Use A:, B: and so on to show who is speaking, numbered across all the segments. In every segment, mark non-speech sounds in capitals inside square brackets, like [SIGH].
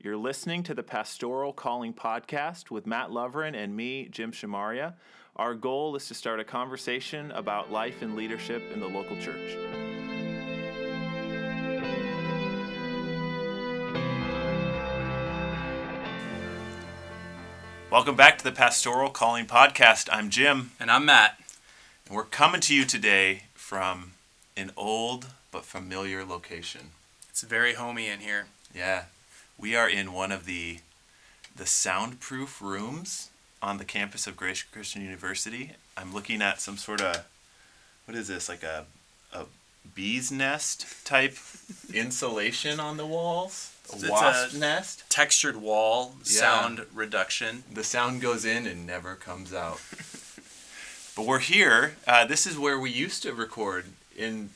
A: You're listening to the Pastoral Calling Podcast with Mat Loverin and me, Jim Shamaria. Our goal is to start a conversation about life and leadership in the local church. Welcome back to the Pastoral Calling Podcast. I'm Jim.
B: And I'm Mat.
A: And we're coming to you today from an old but familiar location.
B: It's very homey in here.
A: Yeah. We are in one of the the soundproof rooms on the campus of Grace Christian University. I'm looking at some sort of what is this? Like a a bee's nest type [LAUGHS] insulation on the walls? A wasp
B: a-
A: nest?
B: Textured wall,
A: Yeah.
B: sound reduction.
A: The sound goes in and never comes out. but we're here. Uh, this is where we used to record in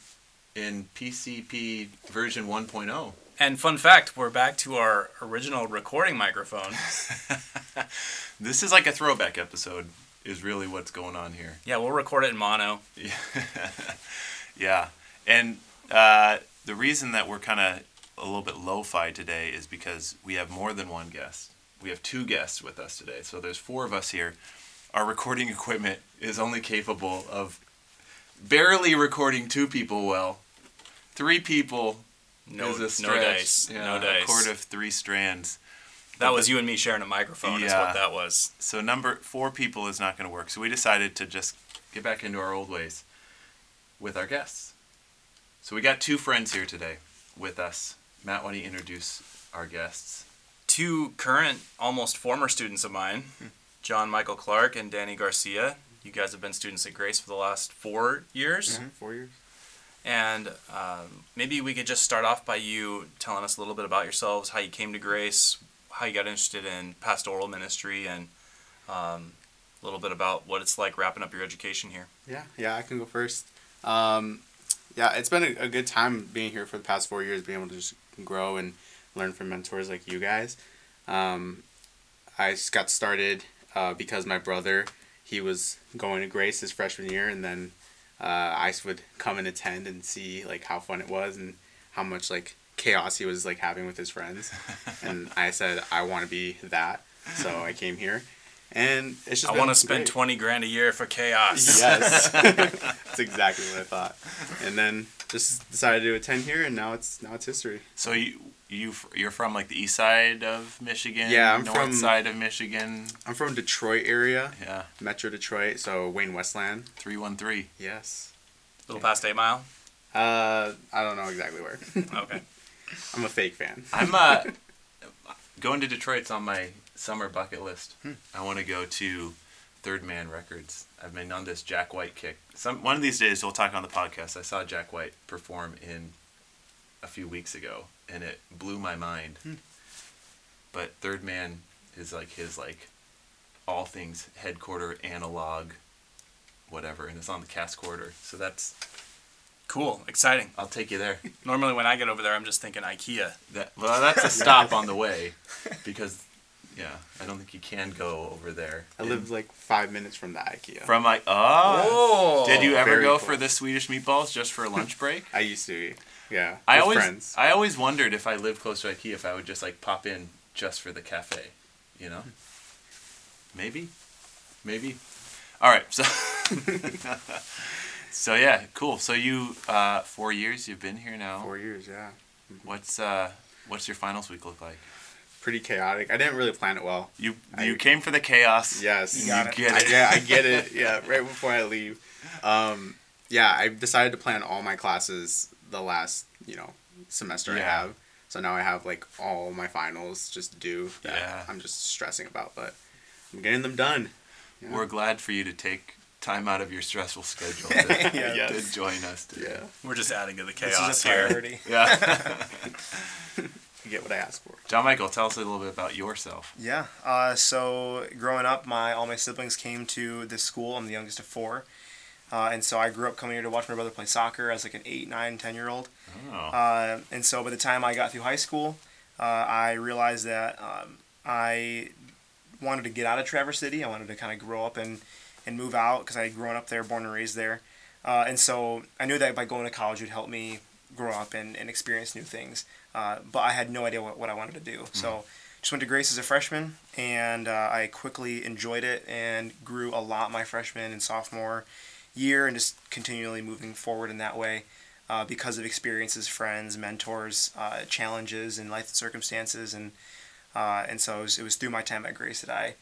A: in PCP version oh. 1.0.
B: And fun fact, we're back to our original recording microphone. [LAUGHS]
A: this is like a throwback episode. Is really what's going on here.
B: Yeah, we'll record it in mono.
A: yeah, [LAUGHS] yeah. and uh, the reason that we're kind of a little bit lo-fi today is because we have more than one guest. We have two guests with us today, so there's four of us here. Our recording equipment is only capable of barely recording two people well. Three people
B: No,
A: is a
B: no dice.
A: Yeah,
B: no
A: A cord of three strands.
B: that was you and me sharing a microphone, is what that was.
A: So number four people is not going to work. So we decided to just get back into our old ways with our guests. So we got two friends here today with us. Mat, why don't you introduce our guests?
B: Two current, almost former students of mine,
A: Hmm.
B: Jon-Michael Clark and Danny Garcia. You guys have been students at Grace for the last four years.
C: Four years.
B: And um, maybe we could just start off by you telling us a little bit about yourselves, how you came to Grace, how you got interested in pastoral ministry, and um, a little bit about what it's like wrapping up your education here.
C: Yeah, yeah, I can go first. Um, yeah, it's been a, a good time being here for the past four years, being able to just grow and learn from mentors like you guys. Um, I got started uh, because my brother, he was going to Grace his freshman year, and then uh, I would come and attend and see like how fun it was and how much like chaos he was like having with his friends. [LAUGHS] and I said I want to be that, so I came here, and it's just
B: I want to spend. 20 grand a year for chaos.
C: Yes, [LAUGHS] [LAUGHS] that's exactly what I thought. And then just decided to attend here, and now it's now it's history.
A: So you you you're from like the east side of Michigan,
C: Yeah, I'm
A: north
C: from-
A: side of Michigan.
C: I'm from Detroit area,
A: Yeah,
C: Metro Detroit, so Wayne Westland.
A: three one three.
C: Yes.
B: A little past 8 Mile.
C: Uh, I don't know exactly where. [LAUGHS]
B: Okay.
C: I'm a fake fan.
A: I'm uh [LAUGHS] going to Detroit's on my summer bucket list.
C: Hmm.
A: I want to go to Third Man Records. I've been on this Jack White kick. Some one of these days we'll talk on the podcast. I saw Jack White perform in a few weeks ago, and it blew my mind.
C: Hmm.
A: But Third Man is like his like all things headquarter analog, whatever, and it's on the Cass Corridor. So that's
B: Cool. Exciting.
A: I'll take you there. [LAUGHS]
B: Normally, when I get over there, I'm just thinking IKEA.
A: That well, that's a [LAUGHS] stop on the way, [LAUGHS] because yeah, I don't think you can go over there.
C: I live like five minutes from the IKEA.
A: from like oh.
B: Oh.
A: Did you ever
C: very
A: go
C: close.
A: for the Swedish meatballs just for a lunch break?
C: I used to, yeah.
A: I always
C: friends.
A: I always wondered if I lived close to IKEA if I would just like pop in just for the cafe, you know? Maybe, maybe. All right, so [LAUGHS] so yeah, cool. So you uh, four years you've been here now.
C: Four years, yeah.
A: What's uh what's your finals week look like?
C: Pretty chaotic. I didn't really plan it well.
A: You
C: I-
A: you came for the chaos.
C: Yes.
A: You got it. get it.
C: I, yeah, I [LAUGHS] get it. Yeah, right before I leave. Um, yeah, I decided to plan all my classes the last, you know, semester I have. So now I have like all my finals just due that
A: Yeah.
C: I'm just stressing about, but I'm getting them done. Yeah.
A: We're glad for you to take time out of your stressful schedule [LAUGHS] to,
C: Yeah.
A: to join us today.
C: Yeah.
B: We're just adding to the
D: This
B: chaos
D: is a
B: here.
D: priority. [LAUGHS]
A: Yeah.
C: You [LAUGHS] get what I asked for.
A: Jon-Michael, tell us a little bit about yourself.
D: Yeah. Uh, so growing up, my all my siblings came to this school. I'm the youngest of four, uh, and so I grew up coming here to watch my brother play soccer as like an eight, nine, ten year old.
A: Oh.
D: Uh, and so by the time I got through high school, uh, I realized that um, I wanted to get out of Traverse City. I wanted to kind of grow up and, and move out because I had grown up there, born and raised there. Uh, and so I knew that by going to college would help me grow up and, and experience new things. uh, but I had no idea what, what I wanted to do. So just went to Grace as a freshman, and uh, I quickly enjoyed it and grew a lot my freshman and sophomore year, and just continually moving forward in that way. Uh, because of experiences, friends, mentors, uh, challenges, and life circumstances, and uh, and so it was, it was through my time at Grace that I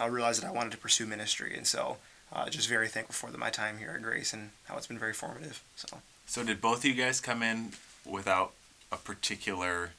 D: uh, realized that I wanted to pursue ministry, and so uh, just very thankful for my time here at Grace and how it's been very formative. So
A: So did both of you guys come in without a particular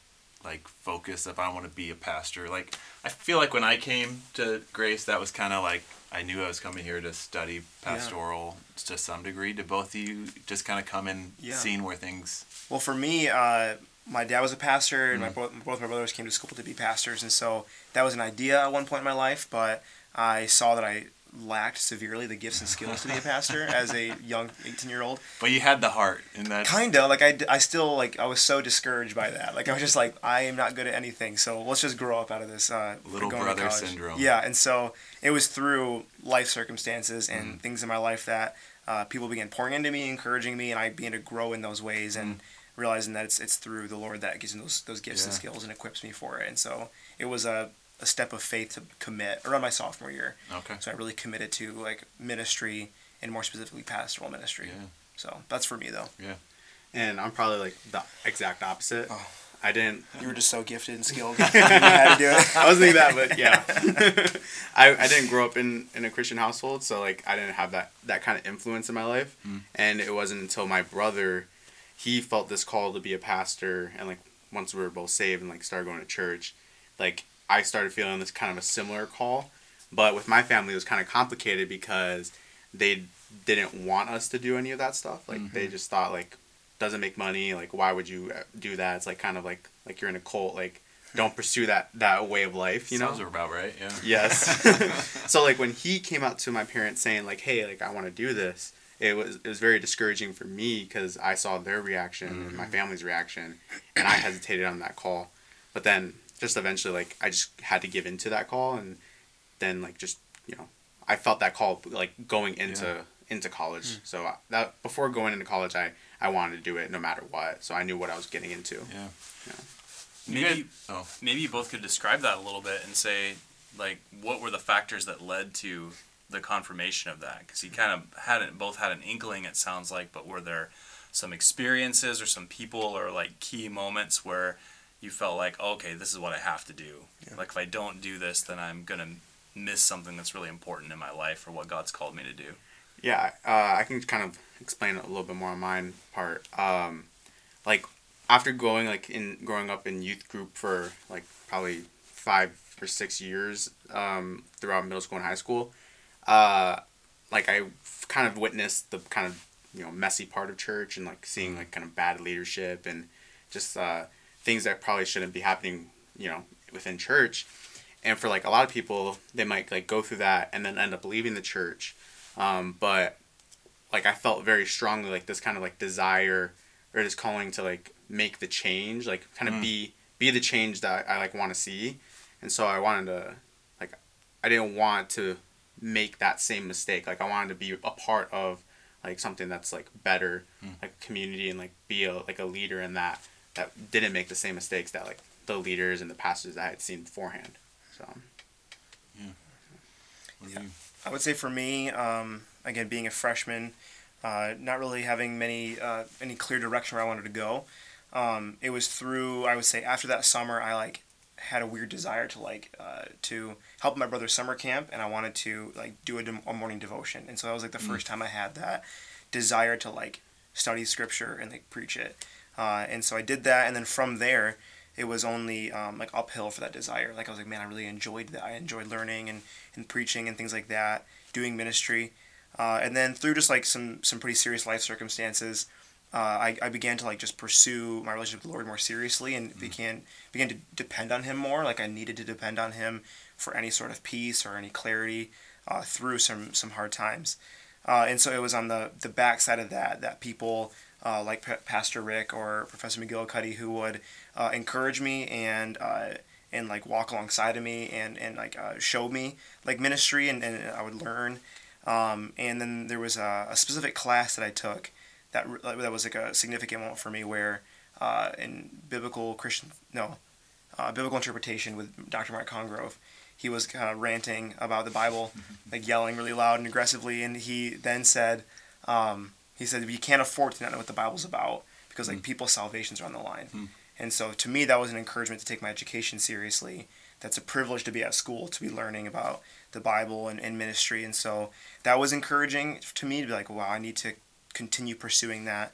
A: like focus if I want to be a pastor? Like I feel like when I came to Grace, that was kind of like I knew I was coming here to study pastoral to some degree. Did both of you just kind of come in
D: Yeah.
A: seeing where things?
D: Well, for me, uh, my dad was a pastor, and my both, both my brothers came to school to be pastors, and so that was an idea at one point in my life. But I saw that I lacked severely the gifts and skills to be a pastor [LAUGHS] as a young 18 year old.
A: But you had the heart, and that
D: Kinda like I, I still like I was so discouraged by that. Like I was just like I am not good at anything. So let's just grow up out of this. Uh,
A: Little
D: going
A: brother syndrome.
D: Yeah, and so it was through life circumstances and
A: Mm.
D: things in my life that uh, people began pouring into me, encouraging me, and I began to grow in those ways and realizing that it's it's through the Lord that gives me those those gifts and
A: Mm.
D: Skills and equips me for it. And so it was a a step of faith to commit around my sophomore year.
A: okay.
D: So I really committed to like ministry and more specifically pastoral ministry.
A: Yeah.
D: So that's for me though. Yeah.
C: And I'm probably like the exact opposite.
D: Oh.
C: I didn't.
D: You were just so gifted and skilled. [LAUGHS] you had to do it.
C: I wasn't like that, but yeah. [LAUGHS] [LAUGHS] I, I didn't grow up in, in a Christian household, so like I didn't have that, that kind of influence in my life.
A: Mm.
C: And it wasn't until my brother, he felt this call to be a pastor, and like once we were both saved and like started going to church, like I started feeling this kind of a similar call. But with my family, it was kind of complicated because they didn't want us to do any of that stuff. Like they just thought like doesn't make money. Like why would you uh, do that? It's like kind of like like you're in a cult. Like don't pursue that that way of life. You know.
A: Sounds about right. Yeah.
C: Yes. [LAUGHS] [LAUGHS] so like when he came out to my parents saying like, "Hey, like I want to do this," it was it was very discouraging for me because I saw their reaction and my family's reaction, and I hesitated on that call. But then just eventually, like I just had to give into that call, and then like just you know I felt that call like going into
A: Yeah.
C: into college. Hmm. So I, that before going into college, I I wanted to do it no matter what. So I knew what I was getting into.
A: Yeah.
C: Yeah.
A: You
B: Maybe
A: guys- oh.
B: maybe you both could describe that a little bit and say like what were the factors that led to the confirmation of that because you hmm. kind of hadn't both had an inkling it sounds like but were there some experiences or some people or like key moments where you felt like okay this is what i have to do. Like if i don't do this then i'm gonna miss something that's really important in my life or what god's called me to do.
C: Yeah, uh, I can kind of explain a little bit more on mine part. Um, like after going like in growing up in youth group for like probably five or six years um, throughout middle school and high school, uh, like I kind of witnessed the kind of you know messy part of church and like seeing like kind of bad leadership and just uh, things that probably shouldn't be happening you know within church. And for like a lot of people, they might like go through that and then end up leaving the church um, but like I felt very strongly like this kind of like desire or this calling to like make the change, like kind of
A: Mm.
C: be be the change that I like want to see, and so I wanted to like I didn't want to make that same mistake. Like I wanted to be a part of like something that's like better,
A: Mm.
C: like community, and like be a like a leader in that that didn't make the same mistakes that like the leaders and the pastors I had seen beforehand. So
A: What do you-
D: I would say for me, um, again, being a freshman, uh, not really having many uh, any clear direction where I wanted to go. Um, it was through I would say after that summer, I like had a weird desire to like uh, to help my brother's summer camp, and I wanted to like do a, dem- a morning devotion, and so that was like the first time I had that desire to like study scripture and like preach it, uh, and so I did that, and then from there. It was only um, like uphill for that desire. Like I was like, man, I really enjoyed that. I enjoyed learning and, and preaching and things like that, doing ministry. Uh, and then through just like some some pretty serious life circumstances, uh, I, I began to like just pursue my relationship with the Lord more seriously and began began to depend on Him more. Like I needed to depend on Him for any sort of peace or any clarity uh, through some some hard times. Uh, and so it was on the the backside of that that people uh, like P- Pastor Rick or Professor McGillicuddy who would uh, encourage me and uh, and like walk alongside of me and and like uh, show me like ministry and, and I would learn. Um, and then there was a, a specific class that I took that that was like a significant moment for me where uh, in biblical Christian no uh, biblical interpretation with Dr. Mark Congrove. He was kind of ranting about the Bible, like yelling really loud and aggressively, and he then said, um, he said, "You can't afford to not know what the Bible's about because like people's salvations are on the line." And so to me, that was an encouragement to take my education seriously. That's a privilege to be at school to be learning about the Bible and, and ministry, and so that was encouraging to me to be like, "Wow, I need to continue pursuing that."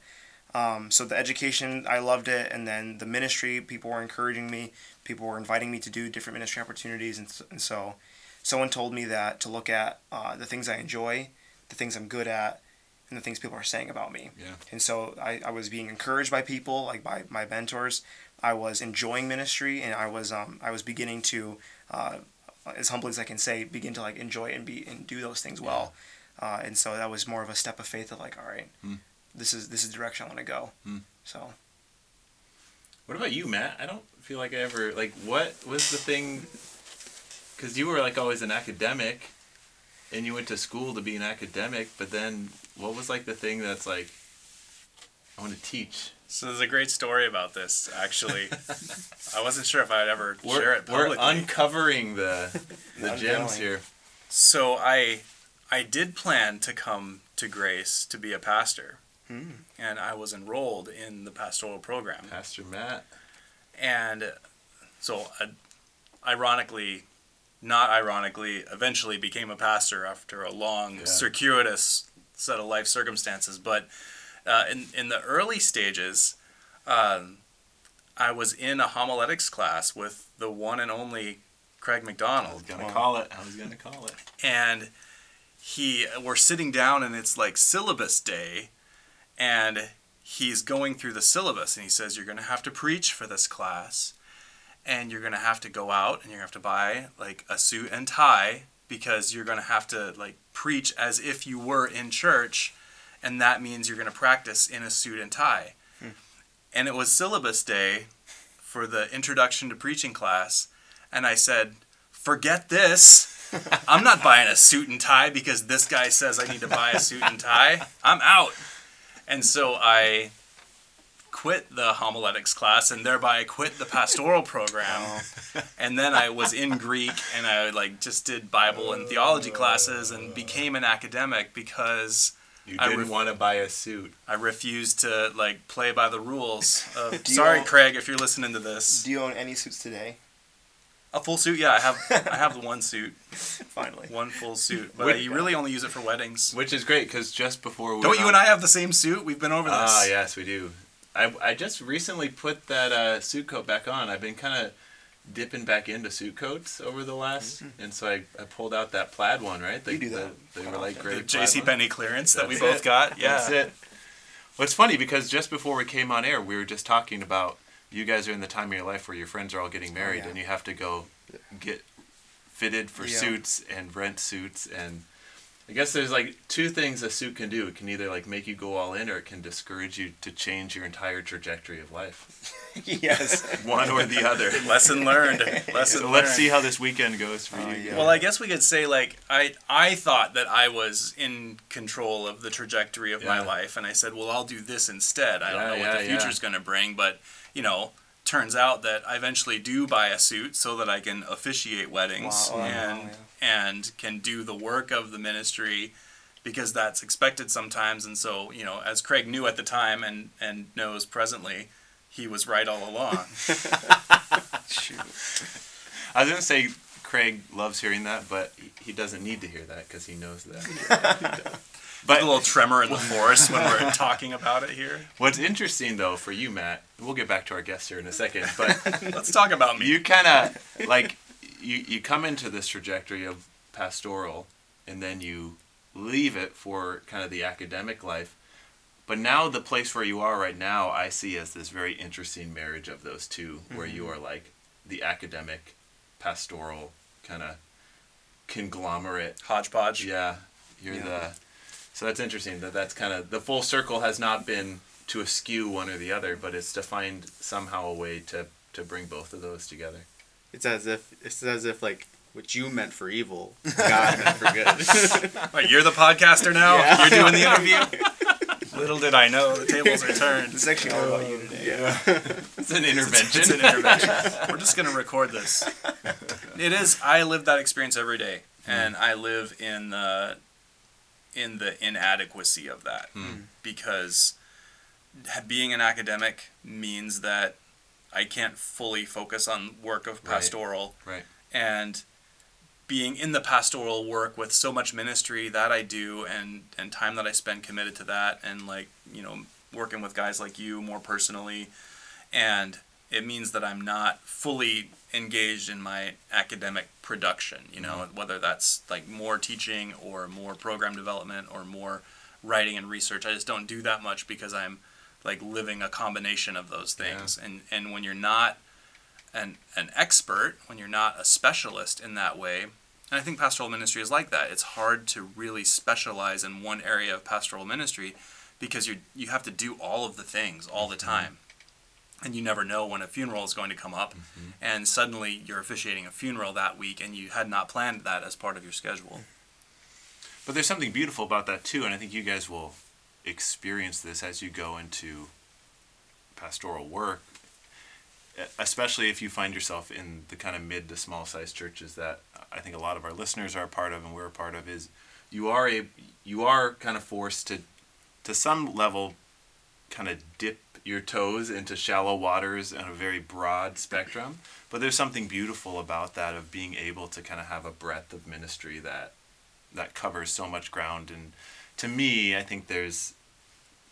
D: Um, so the education, I loved it, and then the ministry, people were encouraging me. People were inviting me to do different ministry opportunities, and, s- and so someone told me that to look at uh, the things I enjoy, the things I'm good at, and the things people are saying about me.
A: Yeah.
D: And so I, I was being encouraged by people, like by my mentors. I was enjoying ministry, and I was um, I was beginning to, uh, as humbly as I can say, begin to like enjoy and be and do those things well. Uh, and so that was more of a step of faith of like, all right,
A: Hmm.
D: this is this is the direction I want to go.
A: Hmm.
D: So
A: What about you, Mat? I don't feel like I ever like. What was the thing? Because you were like always an academic, and you went to school to be an academic. But then, what was like the thing that's like, I want to teach.
B: So there's a great story about this. Actually, [LAUGHS] I wasn't sure if I'd ever
A: We're,
B: share it
A: we're uncovering the [LAUGHS] the gems here.
B: So I I did plan to come to Grace to be a pastor.
D: Hmm.
B: And I was enrolled in the pastoral program.
A: Pastor Mat.
B: And so uh, ironically not ironically eventually became a pastor after a long
A: Yeah.
B: circuitous set of life circumstances but uh, in, in the early stages um, I was in a homiletics class with the one and only Craig
A: I
B: McDonald
A: was gonna call it. I was gonna call it.
B: and he we're sitting down and it's like syllabus day and he's going through the syllabus and he says you're going to have to preach for this class and you're going to have to go out and you're going to have to buy like a suit and tie because you're going to have to like preach as if you were in church and that means you're going to practice in a suit and tie hmm. and it was syllabus day for the introduction to preaching class and i said forget this [LAUGHS] I'm not buying a suit and tie because this guy says I need to buy a suit and tie. I'm out. And so I quit the homiletics class and thereby quit the pastoral program. [LAUGHS] And then I was in Greek and I like just did Bible and theology classes and became an academic because
A: You
B: I
A: didn't
B: ref-
A: want to buy a suit.
B: I refused to like play by the rules of [LAUGHS] Sorry
D: own-
B: Craig if you're listening to this.
D: do you own any suits today?
B: A full suit? Yeah, I have I have the [LAUGHS] one suit.
D: Finally.
B: One full suit. But
A: Wait,
B: uh, you really only use it for weddings.
A: Which is great because just before we
B: Don't you
A: on-
B: and I have the same suit? We've been over this.
A: Ah, yes, we do. I, I just recently put that uh, suit coat back on. I've been kind of dipping back into suit coats over the last, and so I, I pulled out that plaid one, right? The,
D: You do that
A: The, they were like great.
B: The JC
A: one.
B: Penney clearance that we
A: That's
B: both
A: it.
B: got. Yeah.
A: That's it. Well, it's funny because just before we came on air, we were just talking about you guys are in the time of your life where your friends are all getting married,
D: yeah.
A: and you have to go get fitted for
D: Yeah.
A: suits and rent suits and. I guess there's like two things a suit can do. It can either like make you go all in, or it can discourage you to change your entire trajectory of life. [LAUGHS]
D: yes. [LAUGHS]
A: One or the other.
B: Lesson learned. [LAUGHS] Lesson
A: So
B: learned.
A: let's see how this weekend goes for
D: Oh,
A: you.
D: yeah.
B: Well, I guess we could say like I I thought that I was in control of the trajectory of my life, and I said, well, I'll do this instead. I don't know
A: yeah,
B: what the
A: yeah.
B: future's going to bring, but you know, turns out that I eventually do buy a suit so that I can officiate weddings
D: Wow, wow,
B: and
D: wow,
B: and can do the work of the ministry because that's expected sometimes. And so, you know, as Craig knew at the time and and knows presently, he was right all along. [LAUGHS]
D: Shoot.
A: I was gonna say Craig loves hearing that, but he- he doesn't need to hear that because he knows that. [LAUGHS]
B: But a little tremor in the [LAUGHS] forest when we're talking about it here.
A: what's interesting though for you, Mat, we'll get back to our guest here in a second, but [LAUGHS]
B: Let's talk about me.
A: you kind of like you you come into this trajectory of pastoral, and then you leave it for kind of the academic life. But now the place where you are right now, I see as this very interesting marriage of those 2 where mm-hmm. you are like the academic, pastoral kind of conglomerate.
B: Hodgepodge.
A: Yeah, you're
D: Yeah.
A: the. So that's interesting that that's kind of the full circle has not been to eschew one or the other, but it's to find somehow a way to to bring both of those together.
C: It's as if it's as if like what you meant for evil, [LAUGHS] God meant for good. [LAUGHS]
B: Wait, you're the podcaster now.
C: Yeah.
B: You're doing the interview. [LAUGHS] Little did I know the tables are turned.
D: It's actually all about you today.
A: Oh, it's an intervention.
B: It's an intervention. We're just gonna record this. It is. I live that experience every day, hmm. and I live in the in the inadequacy of that hmm. Hmm. because being an academic means that I can't fully focus on work of
A: Right.
B: pastoral
A: right.
B: and being in the pastoral work with so much ministry that I do and and time that I spend committed to that and like you know working with guys like you more personally and it means that I'm not fully engaged in my academic production you know mm-hmm. whether that's like more teaching or more program development or more writing and research I just don't do that much because I'm like living a combination of those things. And and when you're not an an expert when you're not a specialist in that way and i think pastoral ministry is like that it's hard to really specialize in one area of pastoral ministry because you you have to do all of the things all the mm-hmm. time and you never know when a funeral is going to come up mm-hmm. and suddenly you're officiating a funeral that week and you had not planned that as part of your schedule
A: But there's something beautiful about that too, and I think you guys will experience this as you go into pastoral work, especially if you find yourself in the kind of mid to small sized churches that I think a lot of our listeners are a part of and we're a part of. Is you are a you are kind of forced to, to some level, kind of dip your toes into shallow waters and a very broad spectrum. But there's something beautiful about that of being able to kind of have a breadth of ministry that that covers so much ground and to me i think there's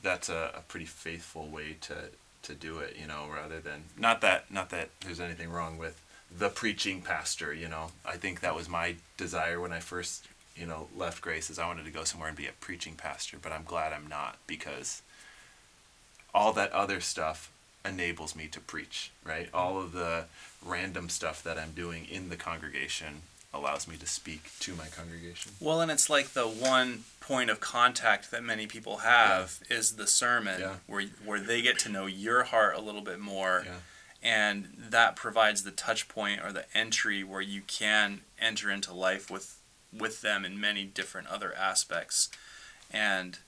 A: that's a, a pretty faithful way to to do it you know rather than not that not that there's anything wrong with the preaching pastor you know i think that was my desire when i first you know left grace is i wanted to go somewhere and be a preaching pastor but i'm glad i'm not because all that other stuff enables me to preach right? Mm-hmm. All of the random stuff that i'm doing in the congregation allows me to speak to my congregation.
B: Well, and it's like the one point of contact that many people have is the sermon,
A: Yeah.
B: where where they get to know your heart a little bit more,
A: Yeah.
B: and that provides the touch point or the entry where you can enter into life with with them in many different other aspects, and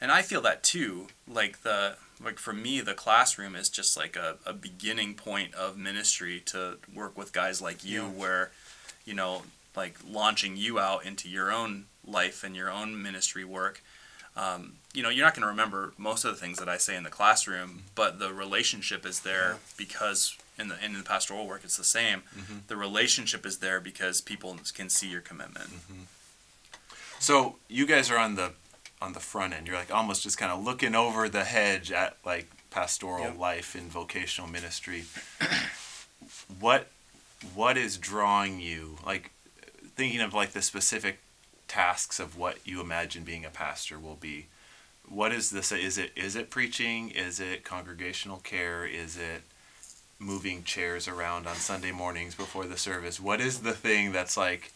B: and I feel that too. Like the like for me, the classroom is just like a, a beginning point of ministry to work with guys like you,
D: Yeah.
B: where you know, like launching you out into your own life and your own ministry work. Um, you know, you're not going to remember most of the things that I say in the classroom, but the relationship is there because in the in the pastoral work it's the same. The relationship is there because people can see your commitment.
A: So you guys are on the on the front end. You're like almost just kind of looking over the hedge at like pastoral
D: Yep.
A: life and vocational ministry. [CLEARS THROAT] what what is drawing you? Like thinking of like the specific tasks of what you imagine being a pastor will be. What is this? Is it is it preaching? Is it congregational care? Is it moving chairs around on Sunday mornings before the service? What is the thing that's like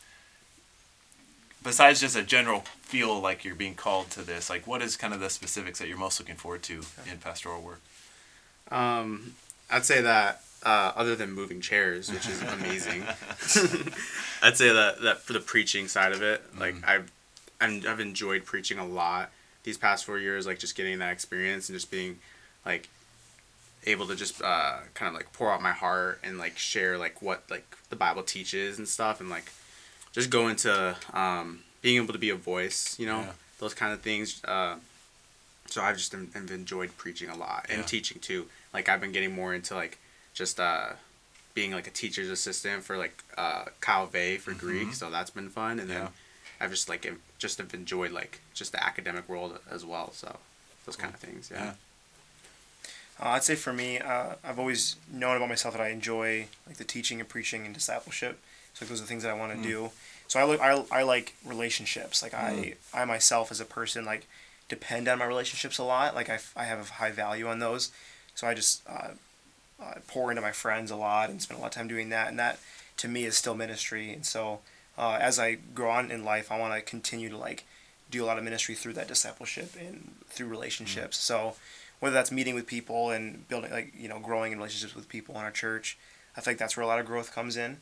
A: besides just a general feel like you're being called to this, like what is kind of the specifics that you're most looking forward to in pastoral work?
C: Um, I'd say that uh, other than moving chairs, which is [LAUGHS] amazing, [LAUGHS] I'd say that that for the preaching side of it, like I've I'm, I've enjoyed preaching a lot these past four years, like just getting that experience and just being like able to just uh, kind of like pour out my heart and like share like what like the Bible teaches and stuff and like just go into um, being able to be a voice, you know,
A: Yeah.
C: those kind of things. Uh, so I've just have enjoyed preaching a lot and
A: Yeah.
C: teaching too. Like I've been getting more into like just uh, being like a teacher's assistant for like uh, Kyle Vey for Greek, so that's been fun. And then I've just like just have enjoyed like just the academic world as well. So those kind of things, yeah.
A: Yeah.
D: Uh, I'd say for me, uh, I've always known about myself that I enjoy like the teaching and preaching and discipleship. So those are the things that I want to do. So I look, I, I like relationships. Like I, I myself as a person like depend on my relationships a lot. Like I, I have a high value on those. So I just uh, uh, pour into my friends a lot and spend a lot of time doing that. And that to me is still ministry. And so uh, as I grow on in life, I want to continue to like do a lot of ministry through that discipleship and through relationships. So whether that's meeting with people and building like you know growing in relationships with people in our church, I think that's where a lot of growth comes in.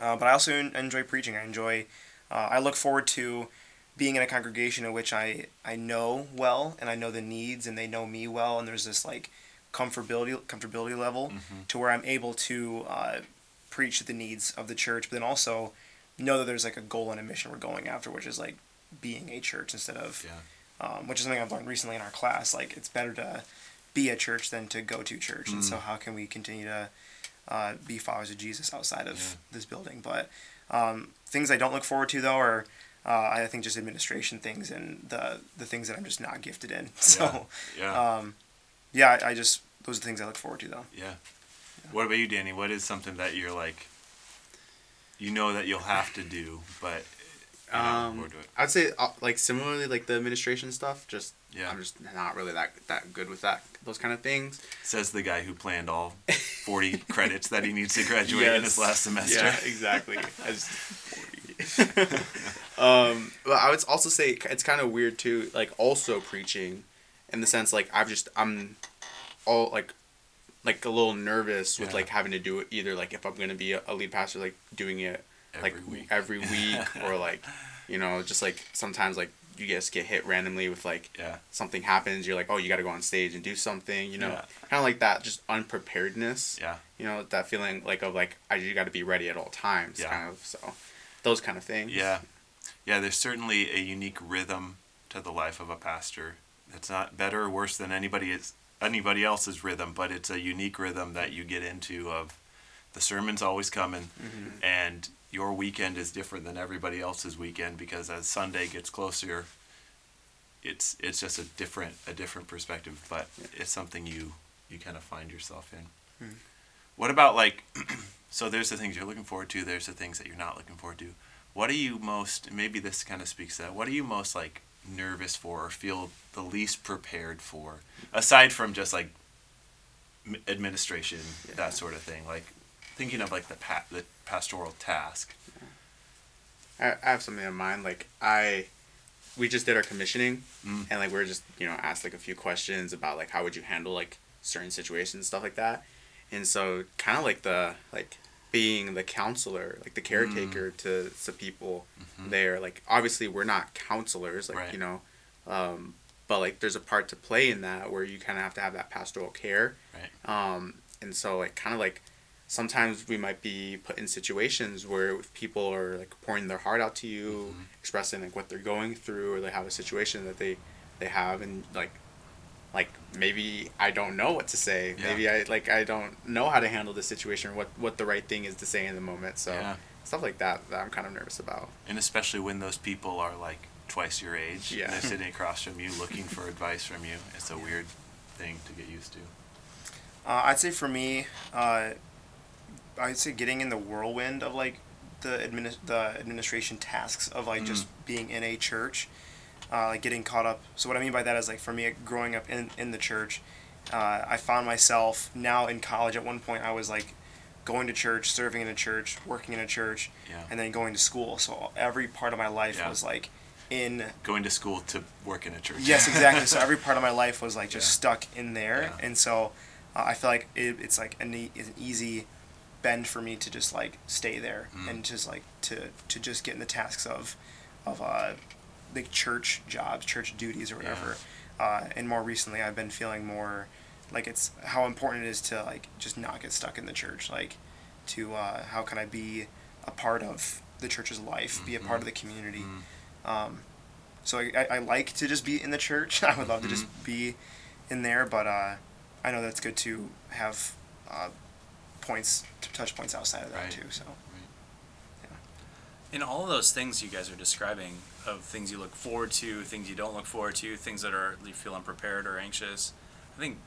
D: Uh, but I also enjoy preaching. I enjoy. Uh, I look forward to being in a congregation in which I I know well and I know the needs and they know me well and there's this like comfortability comfortability level to where I'm able to uh, preach the needs of the church, but then also know that there's like a goal and a mission we're going after, which is like being a church instead of
A: Yeah.
D: um, which is something I've learned recently in our class. Like it's better to be a church than to go to church, and so how can we continue to uh, be followers of Jesus outside of
A: Yeah.
D: this building? But um, things I don't look forward to though are uh, I think just administration things and the the things that I'm just not gifted in. [LAUGHS] So
A: Yeah.
D: um, yeah, I, I just those are the things I look forward to though.
A: Yeah. What about you, Danny? What is something that you're like, you know that you'll have to do, but you're not looking
C: Um? I'd say uh, like similarly like the administration stuff. Just
A: Yeah.
C: I'm just not really that that good with that those kind of things.
A: Says the guy who planned all [LAUGHS] 40 credits that he needs to graduate in his last semester.
C: Yeah, [LAUGHS] exactly. I just [LAUGHS] 40. um, but I would also say it's kind of weird too. Like also preaching, in the sense like I've just I'm all like like a little nervous with
A: Yeah.
C: like having to do it either like if I'm gonna be a, a lead pastor like doing it like
A: Every week.
C: every week [LAUGHS] or like you know just like sometimes like you just get hit randomly with like
A: Yeah.
C: something happens you're like oh you got to go on stage and do something you know
A: Yeah.
C: kind of like that just unpreparedness
A: Yeah.
C: you know that feeling like of like I you got to be ready at all times
A: Yeah.
C: kind of so those kind of things
A: Yeah. Yeah, there's certainly a unique rhythm to the life of a pastor. It's not better or worse than anybody is anybody else's rhythm, but it's a unique rhythm that you get into of the sermon's always coming mm-hmm. and your weekend is different than everybody else's weekend because as Sunday gets closer it's it's just a different a different perspective, but it's something you you kind of find yourself in. Hmm. What about like [CLEARS THROAT] so there's the things you're looking forward to, there's the things that you're not looking forward to. What are you most maybe this kind of speaks to that. What are you most like nervous for or feel the least prepared for aside from just like administration that sort of thing like thinking of like the pa- the pastoral task
C: I, I have something in mind like I we just did our commissioning
A: Mm.
C: and like we are just you know asked like a few questions about like how would you handle like certain situations stuff like that and so kind of like the like being the counselor like the caretaker
A: Mm.
C: to to people there like obviously we're not counselors like
A: Mm-hmm. Right.
C: you know um but like there's a part to play in that where you kind of have to have that pastoral care
A: right
C: um, and so like kind of like sometimes we might be put in situations where people are like pouring their heart out to you
A: Mm-hmm.
C: expressing like what they're going through or they have a situation that they they have and like like maybe i don't know what to say
A: Yeah.
C: maybe i like i don't know how to handle this situation or what what the right thing is to say in the moment so
A: Yeah.
C: stuff like that that i'm kind of nervous about
A: and especially when those people are like twice your age
C: Yeah.
A: and they're sitting across from you looking for [LAUGHS] advice from you it's a weird thing to get used to
D: Uh, I'd say for me, uh, I'd say getting in the whirlwind of like the admini- the administration tasks of like just being in a church, uh, like getting caught up. So what I mean by that is like for me, growing up in in the church, uh, I found myself now in college. At one point, I was like going to church, serving in a church, working in a church,
A: Yeah.
D: and then going to school. So every part of my life
A: Yeah.
D: was like in
A: going to school to work in a church
D: Yes, exactly. so every part of my life was like just
A: Yeah.
D: stuck in there, and so uh, I feel like it, it's like an, e- an easy bend for me to just like stay there
A: Mm.
D: and just like to to just get in the tasks of of uh, the church jobs, church duties, or whatever. Uh, and more recently, I've been feeling more like it's how important it is to like just not get stuck in the church. Like to uh, how can I be a part of the church's life, be a part of the community. Um, so I, I, I like to just be in the church. [LAUGHS] I would love to just be in there, but uh, I know that's good to have uh, points, to touch points outside of that
A: Right.
D: too. So yeah.
B: In all of those things you guys are describing, of things you look forward to, things you don't look forward to, things that are you feel unprepared or anxious, I think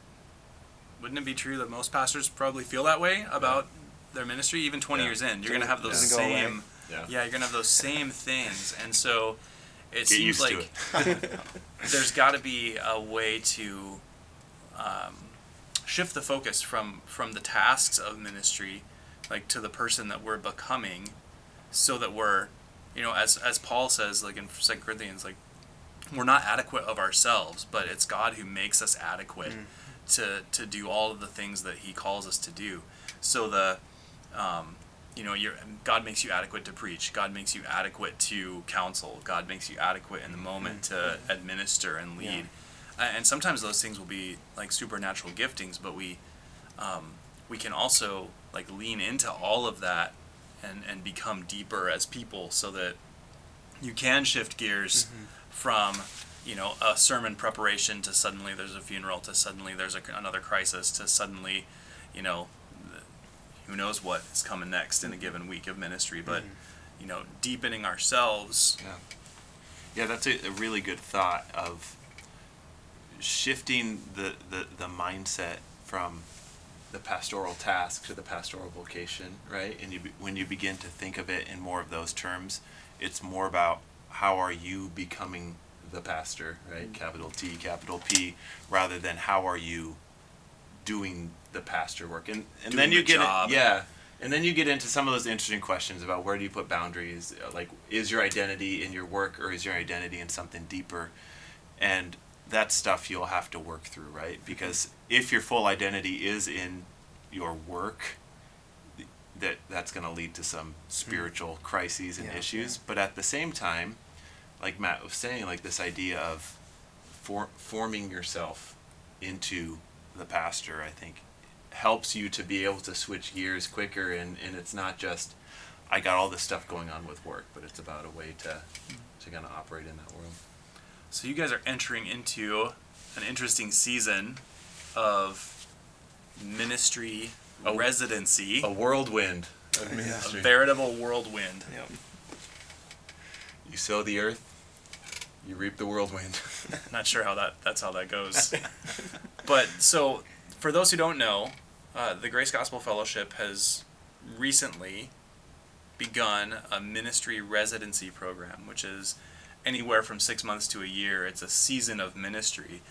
B: wouldn't it be true that most pastors probably feel that way about their ministry, even twenty
A: Yeah.
B: years in? You're gonna have those
D: Doesn't go
B: same
A: yeah
B: yeah, you're gonna have those same [LAUGHS] things, and so it
A: get
B: seems like
A: it [LAUGHS]
B: there's got to be a way to um, shift the focus from from the tasks of ministry like to the person that we're becoming so that we're you know as as paul says like in second corinthians like we're not adequate of ourselves but it's god who makes us adequate to to do all of the things that he calls us to do so the um, you know, you're, God makes you adequate to preach. God makes you adequate to counsel. God makes you adequate in the moment to administer and lead. Uh, And sometimes those things will be like supernatural giftings, but we um, we can also like lean into all of that and and become deeper as people, so that you can shift gears from you know a sermon preparation to suddenly there's a funeral to suddenly there's a, another crisis to suddenly you know who knows what is coming next in a given week of ministry. But you know deepening ourselves
A: Yeah, that's a, a really good thought of shifting the, the, the mindset from the pastoral task to the pastoral vocation, right? And you, when you begin to think of it in more of those terms, it's more about how are you becoming the pastor, right? Mm-hmm. Capital T, capital P, rather than how are you doing the pastor work. And and then you
B: the
A: get
B: job.
A: yeah. And then you get into some of those interesting questions about where do you put boundaries? Like, is your identity in your work or is your identity in something deeper? And that's stuff you'll have to work through, right? Because if your full identity is in your work, that that's going to lead to some hmm. spiritual crises and
D: Yeah,
A: issues. But at the same time, like Mat was saying, like this idea of for, forming yourself into the pastor, I think helps you to be able to switch gears quicker and, and it's not just I got all this stuff going on with work, but it's about a way to to kind of operate in that world.
B: So you guys are entering into an interesting season of ministry
A: A-
B: residency,
A: A whirlwind of
B: a
A: ministry.
B: veritable whirlwind.
D: Yep.
A: You sow the earth, you reap the whirlwind. [LAUGHS]
B: Not sure how that that's how that goes. [LAUGHS] but so for those who don't know, uh, the Grace Gospel Fellowship has recently begun a ministry residency program, which is anywhere from six months to a year. It's a season of ministry.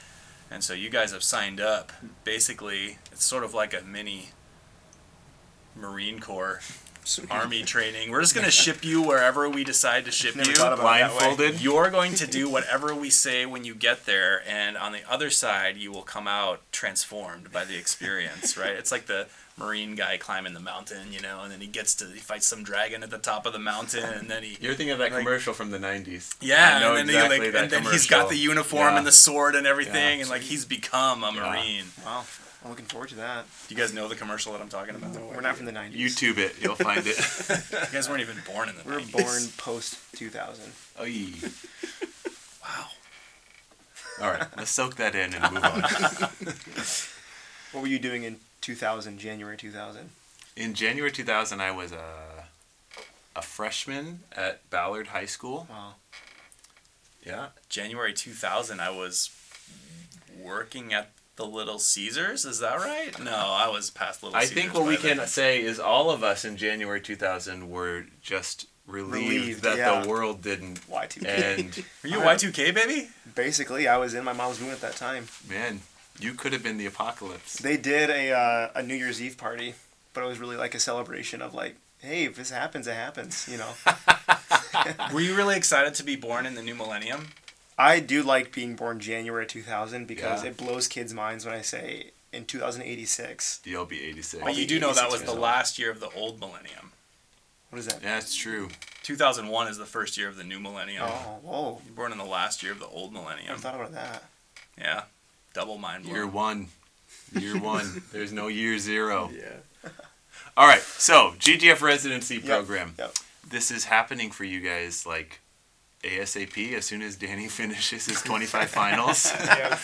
B: And so you guys have signed up. Basically, it's sort of like a mini Marine Corps Army [LAUGHS] training. We're just going to ship you wherever we decide to ship
D: Never
B: you.
D: thought about it that way.
A: Blindfolded.
B: You're going to do [LAUGHS] whatever we say when you get there, and on the other side, you will come out transformed by the experience, right? It's like the Marine guy climbing the mountain, you know, and then he gets to, he fights some dragon at the top of the mountain, and then he. [LAUGHS]
A: You're thinking of that
B: Like-
A: commercial from the '90s.
B: Yeah,
A: I know
B: and then,
A: exactly
B: he, like,
A: that
B: and then he's got the uniform
A: Yeah.
B: and the sword and everything,
A: Yeah.
B: and like he's become a
A: Yeah.
B: Marine.
D: Wow. I'm looking forward to that.
B: Do you guys know the commercial that I'm talking about?
D: We're not from the 90s.
A: YouTube it, you'll find it. [LAUGHS]
B: You guys weren't even born in the
D: We're
B: 90s.
D: born post 2000.
A: Oy.
B: Wow.
A: All right, let's soak that in and move on. [LAUGHS]
D: What were you doing in 2000, January 2000?
A: In January 2000, I was a a freshman at Ballard High School.
D: Wow.
A: Yeah,
B: January 2000, I was working at the Little Caesars. Is that right? No, I was past Little
A: I
B: Caesars.
A: I think what we
B: then.
A: can say is all of us in January 2000 were just relieved,
D: Relieved,
A: that
D: yeah.
A: the world didn't
D: Y2K.
A: end. [LAUGHS]
B: Are you a Y2K baby?
D: Basically, I was in my mom's room at that time.
A: Man, you could have been the apocalypse.
D: They did a uh, a New Year's Eve party, but it was really like a celebration of like, hey, if this happens, it happens. You know. [LAUGHS]
B: Were you really excited to be born in the new millennium?
D: I do like being born January 2000 because
A: Yeah.
D: it blows kids' minds when I say in 2086.
A: You'll be 86.
B: But you do know that was the last year of the old millennium.
D: What is that?
A: Yeah, it's true.
B: 2001 is the first year of the new millennium.
D: Oh, whoa.
B: You're born in the last year of the old
D: I
B: millennium.
D: never thought about that.
B: Yeah. Double mind blown.
A: Year one. Year [LAUGHS] one. There's no year zero.
C: Yeah.
A: All right, so GGF residency
D: Yep,
A: program.
D: yep.
A: This is happening for you guys like ASAP as soon as Danny [LAUGHS] finishes his 25 finals. [LAUGHS]
D: Yeah.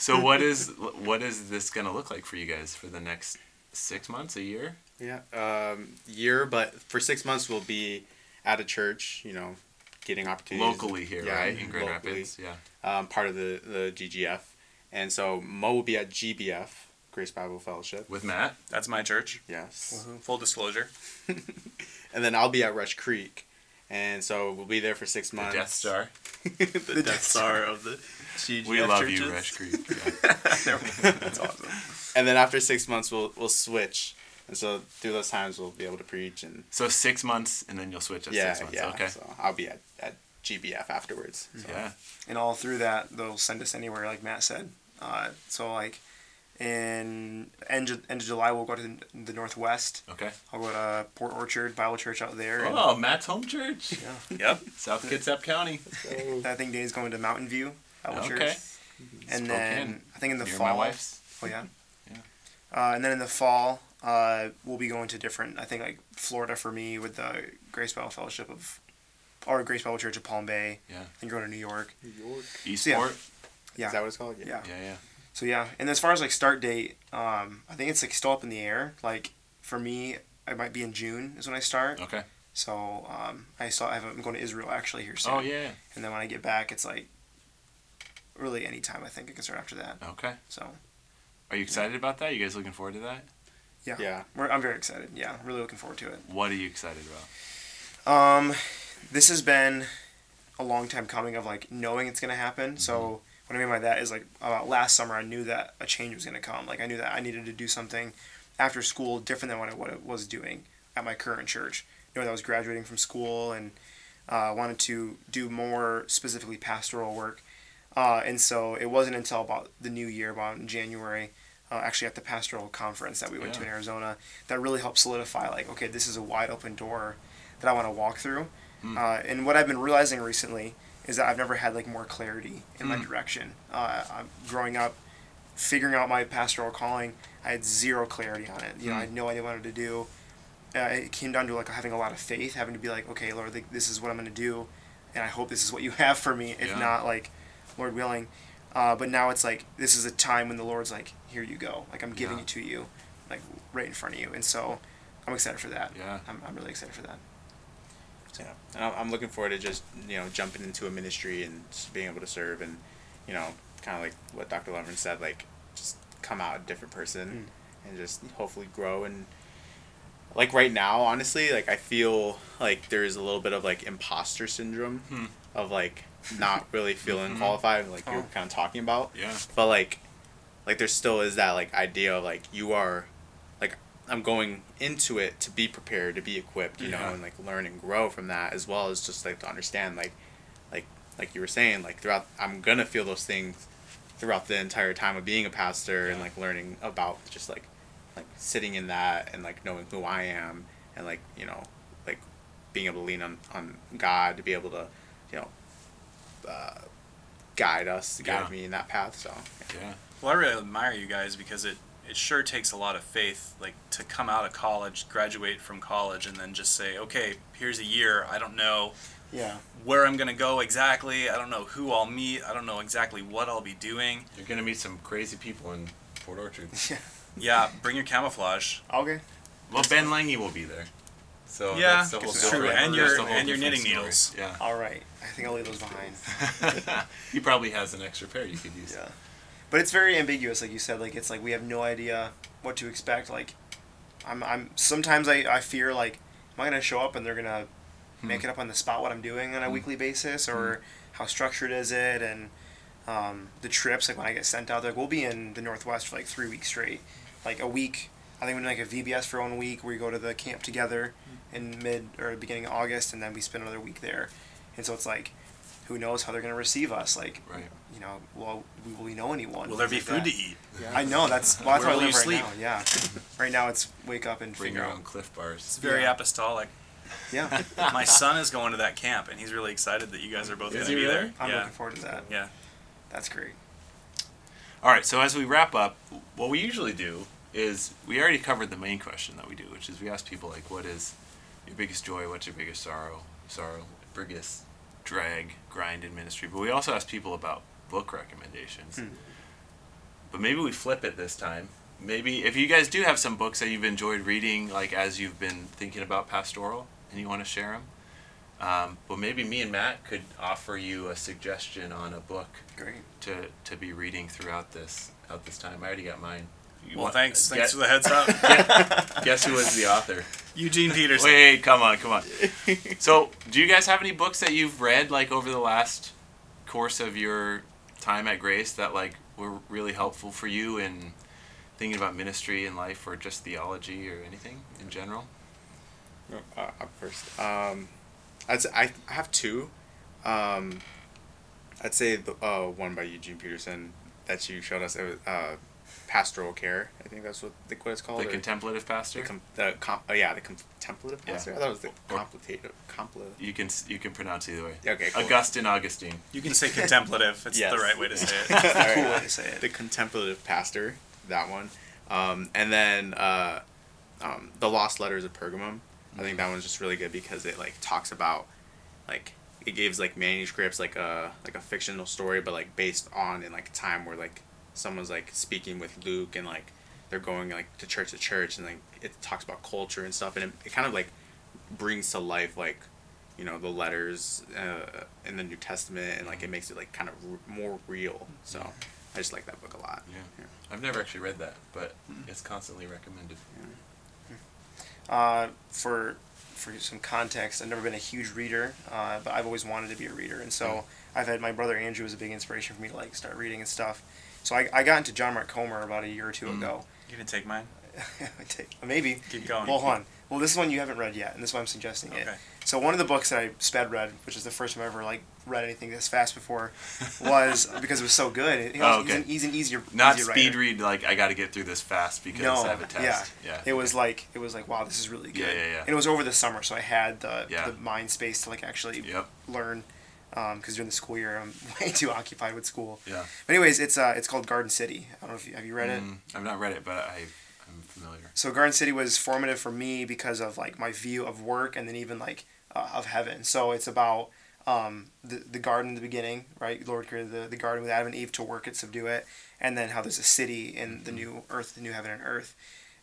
A: So what is what is this gonna look like for you guys for the next six months, a year?
C: Yeah. Um, year, but for six months we'll be at a church. You know, getting opportunities
A: Locally here,
C: Yeah,
A: right? In Grand
C: locally.
A: Rapids. Yeah.
C: Um, part of the the GGF, and so Mo will be at GBF, Grace Bible Fellowship.
A: With Mat.
B: That's my church.
C: Yes. Mm-hmm.
B: Full disclosure. [LAUGHS]
C: And then I'll be at Rush Creek, and so we'll be there for six
A: The
C: months.
A: Death Star. [LAUGHS]
C: the, Death Star of the GGF
A: We love
C: churches.
A: you, Rush Creek. [LAUGHS] Yeah.
D: That's awesome.
C: And then after six months we'll we'll switch, and so through those times we'll be able to preach and
A: So six months and then you'll switch at
C: yeah
A: six months.
C: yeah.
A: Okay.
C: So I'll be at, at GBF afterwards. So.
A: Yeah.
D: And all through that, they'll send us anywhere, like Mat said. Uh, so, like, in end of, end of July, we'll go to the, the Northwest.
A: Okay.
D: I'll go to Port Orchard Bible Church out there. and-
A: Oh, Mat's home church.
D: Yeah. [LAUGHS]
B: Yep. [LAUGHS]
A: South Kitsap County. [LAUGHS]
D: I think Dane's going to Mountain View Bible
A: Okay.
D: Church. And then I think in the
A: Near
D: fall.
A: my wife's.
D: Oh yeah.
A: Yeah.
D: Uh, and then in the fall, uh, we'll be going to different. I think like Florida for me with the Grace Bible Fellowship of, or Grace Bible Church of Palm Bay.
A: Yeah.
D: And going to New York.
C: New York.
A: Eastport.
D: Yeah.
C: Is that what it's called?
D: Yeah.
A: Yeah, yeah.
D: So yeah, and as far as like start date, um, I think it's like still up in the air. Like for me, I might be in June is when I start.
A: Okay.
D: So um, I saw I have, I'm going to Israel actually here soon.
A: Oh yeah.
D: And then when I get back, it's like really any time I think I can start after that.
A: Okay.
D: So
A: Are you excited about that? You guys looking forward to that?
D: yeah,
C: Yeah.
D: We're, I'm very excited. Yeah, really looking forward to it.
A: What are you excited about?
D: Um, this has been a long time coming of like knowing it's gonna happen. So what I mean by that is like about last summer, I knew that a change was gonna come. Like I knew that I needed to do something after school different than what I, what I was doing at my current church. Knowing that I was graduating from school and uh, wanted to do more specifically pastoral work. Uh, and so it wasn't until about the new year, about in January, uh, actually at the pastoral conference that we went to in Arizona, that really helped solidify like, okay, this is a wide open door that I want to walk through. Uh, and what I've been realizing recently is that I've never had like more clarity in my direction. Uh, I'm growing up, figuring out my pastoral calling, I had zero clarity on it. You know, I had no idea what I wanted to do. Uh, it came down to like having a lot of faith, having to be like, okay, Lord, like, this is what I'm going to do, and I hope this is what you [LAUGHS] have for me. If
A: Yeah.
D: not, like, Lord willing. Uh, but now it's like this is a time when the Lord's like, here you go, like I'm giving
A: Yeah.
D: it to you, like right in front of you, and so I'm excited for that.
A: Yeah.
D: I'm, I'm really excited for that.
C: Yeah, and I'm, I'm looking forward to just you know jumping into a ministry and just being able to serve and you know kind of like what Dr. Loverin said, like just come out a different person and just hopefully grow and like right now, honestly, like I feel like there is a little bit of like imposter syndrome
A: Hmm.
C: of like not really feeling
A: Mhm.
C: qualified, like you're
D: Oh.
C: kind of talking about
A: Yeah.
C: but like like there still is that like idea of like you are i'm going into it to be prepared to be equipped you
A: Yeah.
C: know and like learn and grow from that as well as just like to understand like like like you were saying like throughout i'm gonna feel those things throughout the entire time of being a pastor and like learning about just like like sitting in that and like knowing who i am and like you know like being able to lean on on god to be able to you know uh, guide us guide
A: Yeah.
C: me in that path so
A: Yeah.
B: Well, I really admire you guys because it, it sure takes a lot of faith, like to come out of college, graduate from college, and then just say, okay, here's a year. I don't know
D: Yeah.
B: where I'm gonna go exactly. I don't know who I'll meet. I don't know exactly what I'll be doing.
A: You're gonna meet some crazy people in Port Orchard. [LAUGHS]
B: Yeah, bring your camouflage.
D: Okay.
A: Well, Ben Lange will be there. So
B: Yeah,
A: that's the whole
D: it's
A: different-
D: true, and
B: your-
A: the whole
B: and your knitting
A: story.
B: needles.
A: Yeah.
D: All right. I think I'll leave those behind. [LAUGHS]
A: he probably has an extra pair you could use.
D: Yeah. But it's very ambiguous, like you said. Like it's like we have no idea what to expect. Like, I'm I'm sometimes I, I fear like, am I gonna show up and they're gonna hmm. make it up on the spot what I'm doing on a hmm. weekly basis, hmm. or how structured is it, and um, the trips. Like when I get sent out, like we'll be in the Northwest for like three weeks straight, like a week. I think we do like a VBS for one week where we go to the camp together in mid or beginning of August, and then we spend another week there. And so it's like, who knows how they're gonna receive us? Like,
A: Right.
D: you know, will will we know anyone?
B: Will there be
D: like
B: food
D: that.
B: to eat?
D: I know that's [LAUGHS] well, that's
B: Where
D: where I
B: will
D: live
B: you
D: right
B: sleep?
D: now. Yeah, [LAUGHS] right now it's wake up and
A: Bring
D: figure
A: your
D: out.
A: own Cliff Bars.
B: It's very
D: Yeah.
B: apostolic.
D: Yeah, [LAUGHS]
B: My son is going to that camp, and he's really excited that you guys are both going to
A: he
B: be
A: really?
B: there.
D: I'm
B: yeah,
D: looking forward to that.
B: yeah.
D: That's great.
A: All right. So as we wrap up, what we usually do is we already covered the main question that we do, which is we ask people like, "What is your biggest joy? What's your biggest sorrow? Sorrow, biggest drag, grind in ministry?" But we also ask people about book recommendations.
D: Hmm.
A: But maybe we flip it this time. Maybe if you guys do have some books that you've enjoyed reading, like as you've been thinking about pastoral, and you want to share them, um, but maybe me and Mat could offer you a suggestion on a book
D: Great.
A: to to be reading throughout this out this time. I already got mine. You
B: Well,
A: want-
B: thanks. Thanks
A: guess,
B: for the heads up.
A: guess [LAUGHS] who was the author?
B: Eugene Peterson.
A: Wait, come on, come on. [LAUGHS] So, do you guys have any books that you've read like over the last course of your time at Grace that like were really helpful for you in thinking about ministry and life or just theology or anything in general?
C: Uh, first. Um, I'd say I I have two. Um, I'd say the uh, one by Eugene Peterson that you showed us. It was uh, pastoral care. I think that's what the what it's called.
A: The contemplative pastor.
C: the, com- the com- oh, yeah, the contemplative
A: Yeah.
C: pastor. I thought it was the
A: Or-
C: contemplative. Compl-
A: you can you can pronounce either way.
C: Okay, cool.
A: Augustine Augustine.
B: You can say contemplative. It's
C: Yes.
B: the right way to say it. [LAUGHS]
C: All right.
D: Cool way to say it.
C: the contemplative pastor, that one, um, and then uh, um, the Lost Letters of Pergamum. I think that one's just really good because it like talks about like it gives like manuscripts like a like a fictional story, but like based on in like a time where like someone's like speaking with Luke and like they're going like to church to church and like it talks about culture and stuff and it, it kind of like brings to life like you know the letters uh, in the New Testament and like it makes it like kind of r- more real. So I just like that book a lot.
A: Yeah. I've never actually read that, but it's constantly recommended.
D: Uh, for for some context, I've never been a huge reader, uh, but I've always wanted to be a reader, and so I've had my brother Andrew was a big inspiration for me to like start reading and stuff. So I, I got into John Mark Comer about a year or two
A: Mm.
D: ago.
B: You can take mine. [LAUGHS]
D: Take- Maybe.
B: Keep going.
D: Well, hold on. Well, this is one you haven't read yet, and this is why I'm suggesting it.
B: Okay.
D: So one of the books that I sped read, which is the first time I ever like read anything this fast before, was [LAUGHS] because it was so good. It-
A: Oh,
D: he's,
A: okay.
D: an, he's an easier,
A: Not
D: easier
A: speed
D: writer.
A: read like I got to get through this fast because
D: No,
A: I have a test.
D: yeah,
A: Yeah.
D: It was like it was like wow, this is really good.
A: Yeah, yeah, yeah.
D: And it was over the summer, so I had the,
A: Yeah.
D: the mind space to like actually
A: Yep.
D: learn. Because during the school year, I'm [LAUGHS] way too occupied with school.
A: Yeah.
D: But anyways, it's uh, it's called Garden City. I don't know if you have you read it.
A: Mm, I've not read it, but I I'm familiar.
D: So Garden City was formative for me because of like my view of work and then even like uh, of heaven. So it's about um, the the garden in the beginning, right? Lord created the, the garden with Adam and Eve to work it, subdue it, and then how there's a city in the new earth, the new heaven and earth,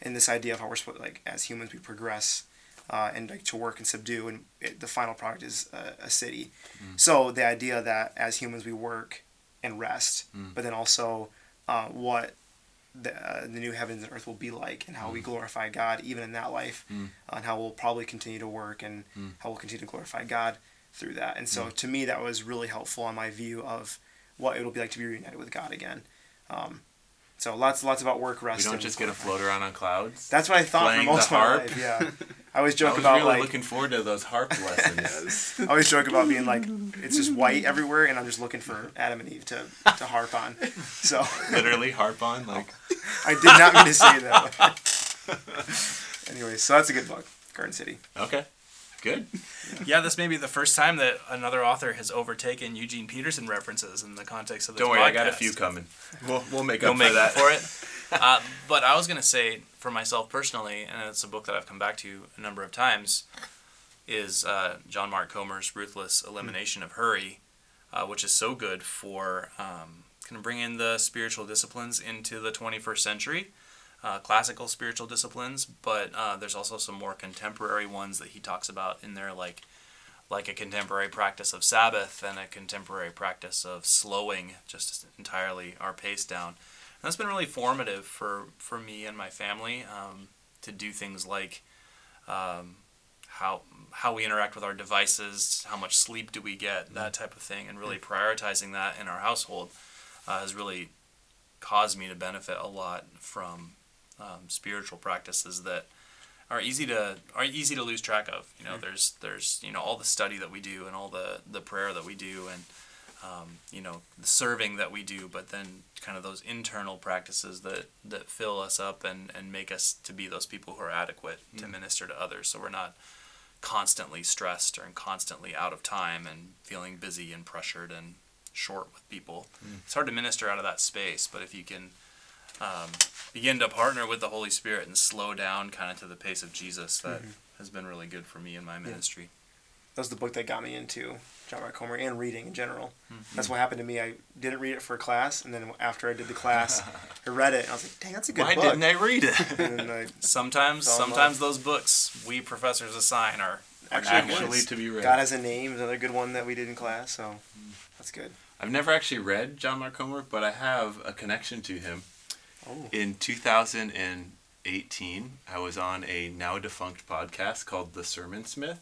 D: and this idea of how we're supposed like as humans we progress. Uh, and like to work and subdue, and it, the final product is a, a city. So the idea that as humans we work and rest, but then also uh, what the, uh, the new heavens and earth will be like and how we glorify God even in that life
A: Mm.
D: and how we'll probably continue to work and
A: Mm.
D: how we'll continue to glorify God through that. And so to me that was really helpful on my view of what it'll be like to be reunited with God again. Um, so lots lots about work, rest.
A: We don't just get to
D: glorifying.
A: float around on clouds.
D: That's what I thought for most
A: the
D: of my life. Yeah, [LAUGHS] I always
A: I
D: joke
A: was
D: about
A: really
D: like
A: looking forward to those harp [LAUGHS] lessons.
D: I always joke about being like [LAUGHS] it's just white everywhere, and I'm just looking for Adam and Eve to, to harp on. So [LAUGHS]
A: Literally harp on like
D: I did not mean to say that. anyway, so that's a good book, Garden City.
A: okay, good. [LAUGHS]
B: Yeah, this may be the first time that another author has overtaken Eugene Peterson references in the context of this
A: Don't worry, I got a few coming. [LAUGHS] We'll we'll make
B: You'll
A: up
B: make
A: for that.
B: for it. [LAUGHS] Uh, but I was gonna say for myself personally, and it's a book that I've come back to a number of times, is uh, John Mark Comer's "Ruthless Elimination of Hurry," uh, which is so good for um, kind of bringing the spiritual disciplines into the 21st century. Uh, classical spiritual disciplines, but uh, there's also some more contemporary ones that he talks about in there, like like a contemporary practice of Sabbath and a contemporary practice of slowing just entirely our pace down. And that's been really formative for, for me and my family um, to do things like um, how how we interact with our devices, how much sleep do we get, that type of thing, and really prioritizing that in our household uh, has really caused me to benefit a lot from um, spiritual practices that are easy to are easy to lose track of. You know, there's there's you know all the study that we do and all the the prayer that we do and um, you know the serving that we do, but then kind of those internal practices that that fill us up and and make us to be those people who are adequate to minister to others. So we're not constantly stressed or constantly out of time and feeling busy and pressured and short with people. It's hard to minister out of that space, but if you can um, begin to partner with the Holy Spirit and slow down kind of to the pace of Jesus, that mm-hmm. has been really good for me in my ministry.
D: That was the book that got me into John Mark Comer and reading in general. Mm-hmm. That's what happened to me. I didn't read it for a class, and then after I did the class, [LAUGHS] I read it, and I was like, "Dang, that's a good
A: Why
D: book."
A: Why didn't I read it? [LAUGHS]
D: And then I, [LAUGHS]
B: Sometimes, sometimes those books we professors assign are
D: Actually,
B: actually
A: Actually, to be read.
D: God has a name, is another good one that we did in class. So mm. that's good.
A: I've never actually read John Mark Comer, but I have a connection to him.
D: Oh.
A: In 2018, I was on a now defunct podcast called The Sermon Smith,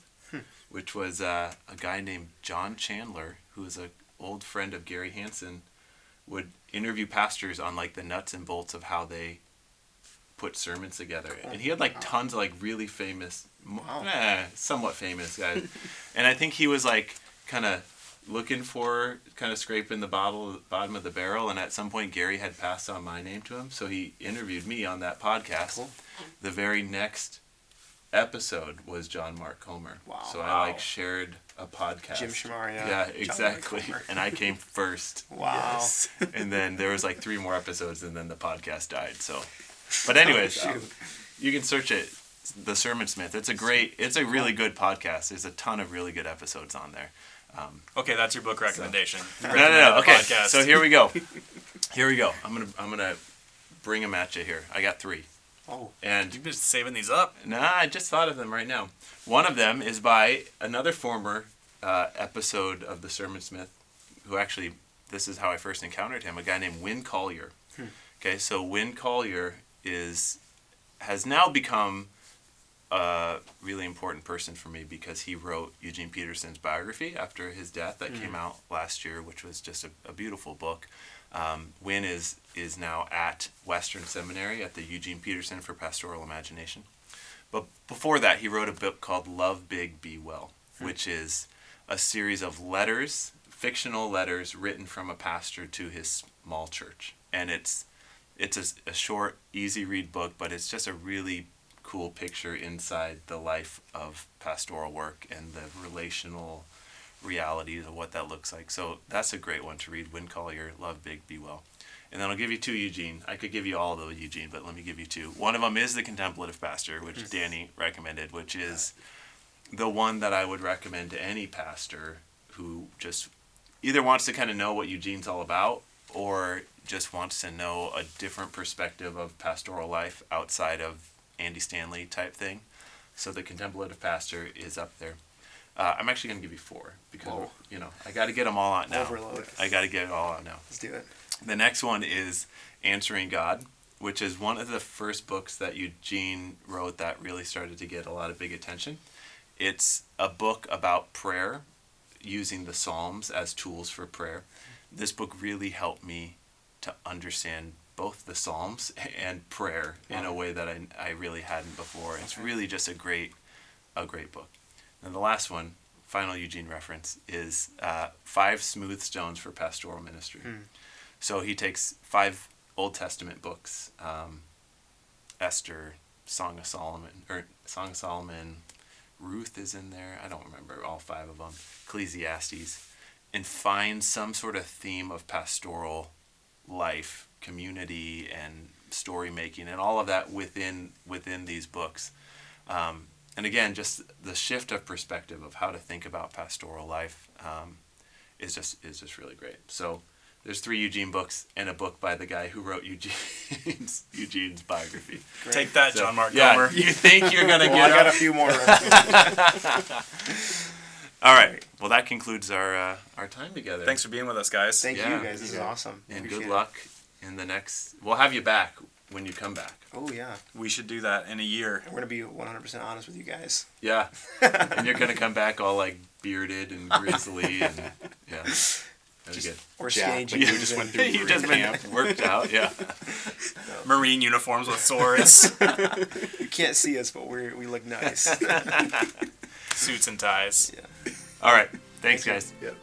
A: which was uh, a guy named John Chandler, who was an old friend of Gary Hansen, would interview pastors on like the nuts and bolts of how they put sermons together. And he had like tons of like really famous,
D: Wow.
A: eh, somewhat famous guys. [LAUGHS] and I think he was like kind of looking for kind of scraping the bottle bottom of the barrel and at some point Gary had passed on my name to him so he interviewed me on that podcast.
D: Cool.
A: the very next episode was John Mark Comer.
D: Wow.
A: so I like shared a podcast.
D: Jim Shamar, yeah.
A: yeah exactly. And I came first. [LAUGHS]
D: Wow. [LAUGHS]
A: and then there was like three more episodes and then the podcast died so. [LAUGHS] But anyways
D: Oh,
A: you can search it the sermon smith. It's a great it's a really good podcast. There's a ton of really good episodes on there
B: Okay, that's your book recommendation. [LAUGHS] You
A: no no no okay
B: podcast.
A: so here we go [LAUGHS] here we go i'm gonna i'm gonna bring them at you here i got three
D: Oh.
A: and
B: You've been saving these up.
A: Nah, I just thought of them right now. One of them is by another former uh, episode of the Sermon Smith, who actually, this is how I first encountered him, a guy named Winn Collier. Okay, so Winn Collier is has now become a really important person for me because he wrote Eugene Peterson's biography after his death that came out last year, which was just a, a beautiful book. Um, Winn is is now at Western Seminary at the Eugene Peterson for Pastoral Imagination. But before that, he wrote a book called Love Big, Be Well, which is a series of letters, fictional letters written from a pastor to his small church. And it's it's a, a short, easy read book, but it's just a really cool picture inside the life of pastoral work and the relational realities of what that looks like. So that's a great one to read. Winn Collier, Love Big, Be Well. And then I'll give you two Eugene. I could give you all of those Eugene, but let me give you two. One of them is The Contemplative Pastor, which Danny recommended, which is the one that I would recommend to any pastor who just either wants to kind of know what Eugene's all about or just wants to know a different perspective of pastoral life outside of Andy Stanley type thing. So the contemplative pastor is up there. Uh, I'm actually going to give you four because
D: Whoa.
A: you know I got to get them all out now.
D: Overload.
A: I got to get it all out now.
D: Let's do it.
A: The next one is Answering God, which is one of the first books that Eugene wrote that really started to get a lot of big attention. It's a book about prayer, using the Psalms as tools for prayer. This book really helped me to understand both the Psalms [LAUGHS] and prayer in a way that I, I really hadn't before. It's really just a great a great book. And the last one, final Eugene reference, is uh, Five Smooth Stones for Pastoral Ministry. So he takes five Old Testament books, um, Esther, Song of Solomon, or Song of Solomon, Ruth is in there. I don't remember all five of them. Ecclesiastes, and find some sort of theme of pastoral life, community, and story making, and all of that within within these books. Um, and again, just the shift of perspective of how to think about pastoral life um, is just is just really great. So there's three Eugene books and a book by the guy who wrote Eugene's [LAUGHS] Eugene's biography.
B: Take that,
A: So,
B: John Mark
A: yeah,
B: Comer.
A: you think you're gonna [LAUGHS]
D: Well, I
A: get
D: got a few more. [LAUGHS]
A: All right. Well, that concludes our uh, our time together.
B: Thanks for being with us, guys.
D: Thank
A: Yeah.
D: you guys. This is awesome.
A: and
D: Appreciate
A: good
D: it.
A: Luck in the next. We'll have you back when you come back.
D: Oh yeah,
B: We should do that in a year.
D: we're gonna be 100% honest with you guys.
A: Yeah, [LAUGHS] and you're gonna come back all like bearded and grizzly and yeah, that'd be good.
D: Or
C: Yeah,
D: skinny
C: like
D: jeans.
C: we just went
D: and-
C: through [LAUGHS]
A: you just been
C: camp.
A: worked out. Yeah. [LAUGHS]
B: Marine uniforms with swords,
D: You can't see us, but we we look nice.
B: suits and ties.
D: yeah.
A: All right. Thanks, guys.
D: Yep.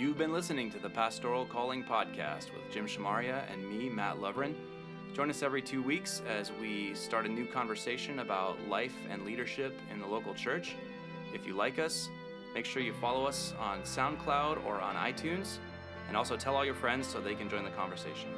E: You've been listening to the Pastoral Calling Podcast with Jim Shamaria and me, Mat Loverin. Join us every two weeks as we start a new conversation about life and leadership in the local church. If you like us, make sure you follow us on SoundCloud or on iTunes, and also tell all your friends so they can join the conversation.